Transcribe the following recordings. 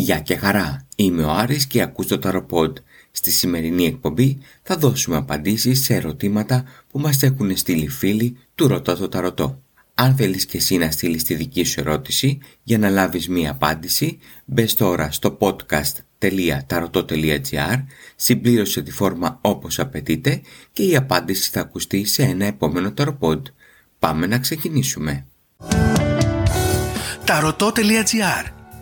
Γεια και χαρά, είμαι ο Άρης και ακούς το Ταροποντ. Στη σημερινή εκπομπή θα δώσουμε απαντήσεις σε ερωτήματα που μας έχουν στείλει φίλοι του Ρωτώ το Ταρωτό. Αν θέλεις και εσύ να στείλεις τη δική σου ερώτηση για να λάβεις μία απάντηση, μπες τώρα στο podcast.tarotot.gr, συμπλήρωσε τη φόρμα όπως απαιτείται και η απάντηση θα ακουστεί σε ένα επόμενο Ταροποντ. Πάμε να ξεκινήσουμε. Tarotot.gr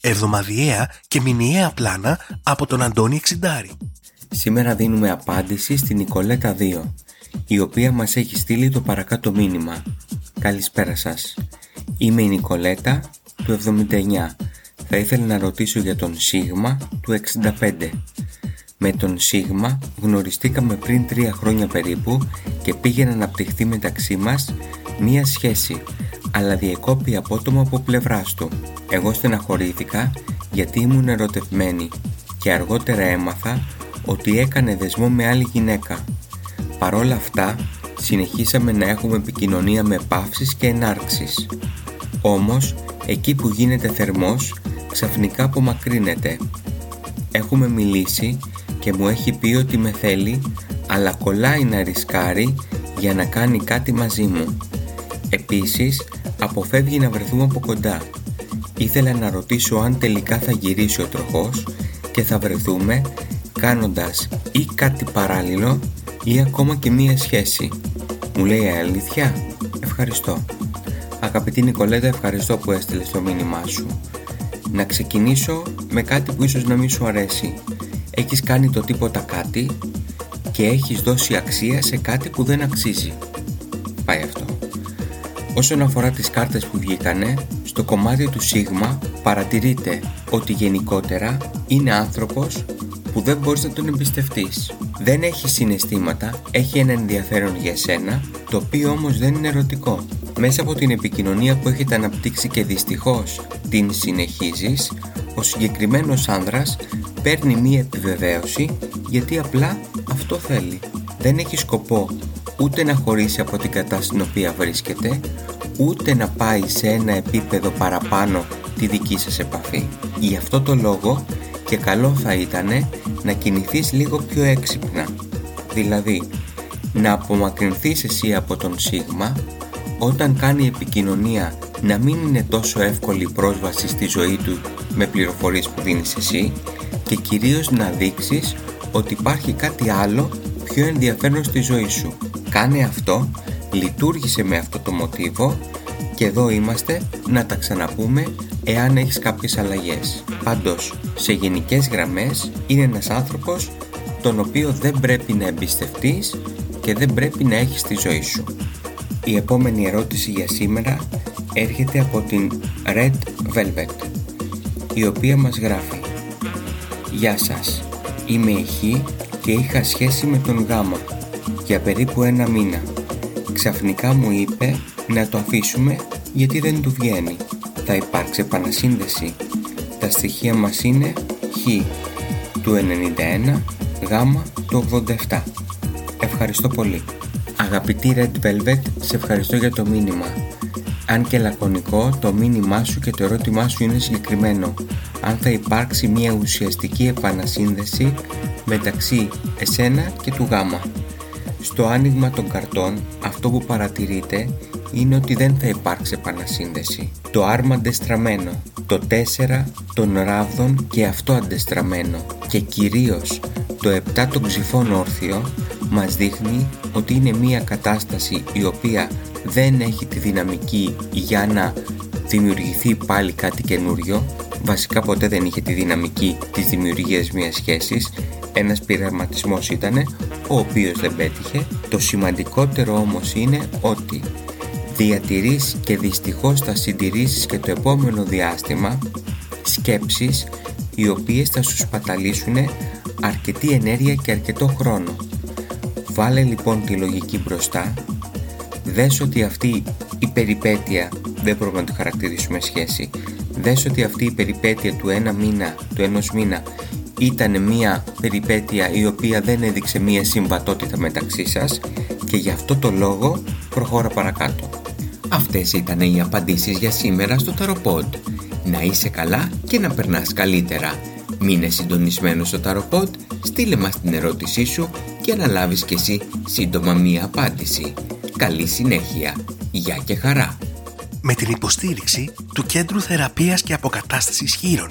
εβδομαδιαία και μηνιαία πλάνα από τον Αντώνη Εξιντάρη. Σήμερα δίνουμε απάντηση στην Νικολέτα 2, η οποία μας έχει στείλει το παρακάτω μήνυμα. Καλησπέρα σας. Είμαι η Νικολέτα του 79. Θα ήθελα να ρωτήσω για τον Σίγμα του 65. Με τον Σίγμα γνωριστήκαμε πριν τρία χρόνια περίπου και πήγε να αναπτυχθεί μεταξύ μας μία σχέση αλλά διεκόπη απότομα από πλευράς του. Εγώ στεναχωρήθηκα γιατί ήμουν ερωτευμένη και αργότερα έμαθα ότι έκανε δεσμό με άλλη γυναίκα. Παρόλα αυτά, συνεχίσαμε να έχουμε επικοινωνία με παύσεις και ενάρξεις. Όμως, εκεί που γίνεται θερμός, ξαφνικά απομακρύνεται. Έχουμε μιλήσει και μου έχει πει ότι με θέλει, αλλά κολλάει να ρισκάρει για να κάνει κάτι μαζί μου. Επίσης, αποφεύγει να βρεθούμε από κοντά. Ήθελα να ρωτήσω αν τελικά θα γυρίσει ο τροχός και θα βρεθούμε κάνοντας ή κάτι παράλληλο ή ακόμα και μία σχέση. Μου λέει αλήθεια. Ευχαριστώ. Αγαπητή Νικολέτα, ευχαριστώ που έστειλες το μήνυμά σου. Να ξεκινήσω με κάτι που ίσως να μην σου αρέσει. Έχεις κάνει το τίποτα κάτι και έχεις δώσει αξία σε κάτι που δεν αξίζει. Πάει αυτό. Όσον αφορά τις κάρτες που βγήκανε, στο κομμάτι του Σίγμα παρατηρείται ότι γενικότερα είναι άνθρωπος που δεν μπορείς να τον εμπιστευτείς. Δεν έχει συναισθήματα, έχει ένα ενδιαφέρον για σένα, το οποίο όμως δεν είναι ερωτικό. Μέσα από την επικοινωνία που έχετε αναπτύξει και δυστυχώς την συνεχίζεις, ο συγκεκριμένος άνδρας παίρνει μία επιβεβαίωση γιατί απλά αυτό θέλει. Δεν έχει σκοπό ούτε να χωρίσει από την κατάσταση στην οποία βρίσκεται, ούτε να πάει σε ένα επίπεδο παραπάνω τη δική σας επαφή. Γι' αυτό το λόγο και καλό θα ήταν να κινηθείς λίγο πιο έξυπνα. Δηλαδή, να απομακρυνθείς εσύ από τον Σίγμα όταν κάνει επικοινωνία να μην είναι τόσο εύκολη η πρόσβαση στη ζωή του με πληροφορίες που δίνεις εσύ και κυρίως να δείξεις ότι υπάρχει κάτι άλλο πιο ενδιαφέρον στη ζωή σου. Κάνε αυτό, λειτουργήσε με αυτό το μοτίβο και εδώ είμαστε να τα ξαναπούμε εάν έχεις κάποιες αλλαγές. Πάντως, σε γενικές γραμμές είναι ένας άνθρωπος τον οποίο δεν πρέπει να εμπιστευτείς και δεν πρέπει να έχεις στη ζωή σου. Η επόμενη ερώτηση για σήμερα έρχεται από την Red Velvet η οποία μας γράφει «Γεια σας, είμαι η Χ και είχα σχέση με τον Γάμα για περίπου ένα μήνα. Ξαφνικά μου είπε να το αφήσουμε γιατί δεν του βγαίνει. Θα υπάρξει επανασύνδεση. Τα στοιχεία μας είναι Χ του 91, Γ του 87. Ευχαριστώ πολύ. Αγαπητή Red Velvet, σε ευχαριστώ για το μήνυμα. Αν και λακωνικό, το μήνυμά σου και το ερώτημά σου είναι συγκεκριμένο. Αν θα υπάρξει μια ουσιαστική επανασύνδεση μεταξύ εσένα και του γάμα. Στο άνοιγμα των καρτών αυτό που παρατηρείτε είναι ότι δεν θα υπάρξει επανασύνδεση. Το άρμα αντεστραμμένο, το 4 των ράβδων και αυτό αντεστραμμένο. Και κυρίως το 7 των ξυφών όρθιο μας δείχνει ότι είναι μια κατάσταση η οποία δεν έχει τη δυναμική για να δημιουργηθεί πάλι κάτι καινούριο. Βασικά ποτέ δεν είχε τη δυναμική της δημιουργίας μιας σχέσης. Ένας πειραματισμός ήταν ο οποίος δεν πέτυχε το σημαντικότερο όμως είναι ότι διατηρείς και δυστυχώς θα συντηρήσεις και το επόμενο διάστημα σκέψεις οι οποίες θα σου σπαταλήσουν αρκετή ενέργεια και αρκετό χρόνο. Βάλε λοιπόν τη λογική μπροστά, δες ότι αυτή η περιπέτεια, δεν μπορούμε να το χαρακτηρίσουμε σχέση, δες ότι αυτή η περιπέτεια του ένα μήνα, του ενός μήνα ήταν μια περιπέτεια η οποία δεν έδειξε μια συμβατότητα μεταξύ σας και γι' αυτό το λόγο προχώρα παρακάτω. Αυτές ήταν οι απαντήσεις για σήμερα στο Tarot Να είσαι καλά και να περνάς καλύτερα. Μείνε συντονισμένος στο Tarot στείλε μας την ερώτησή σου και να λάβεις κι εσύ σύντομα μία απάντηση. Καλή συνέχεια. Γεια και χαρά. Με την υποστήριξη του Κέντρου Θεραπείας και Αποκατάστασης Χείρων.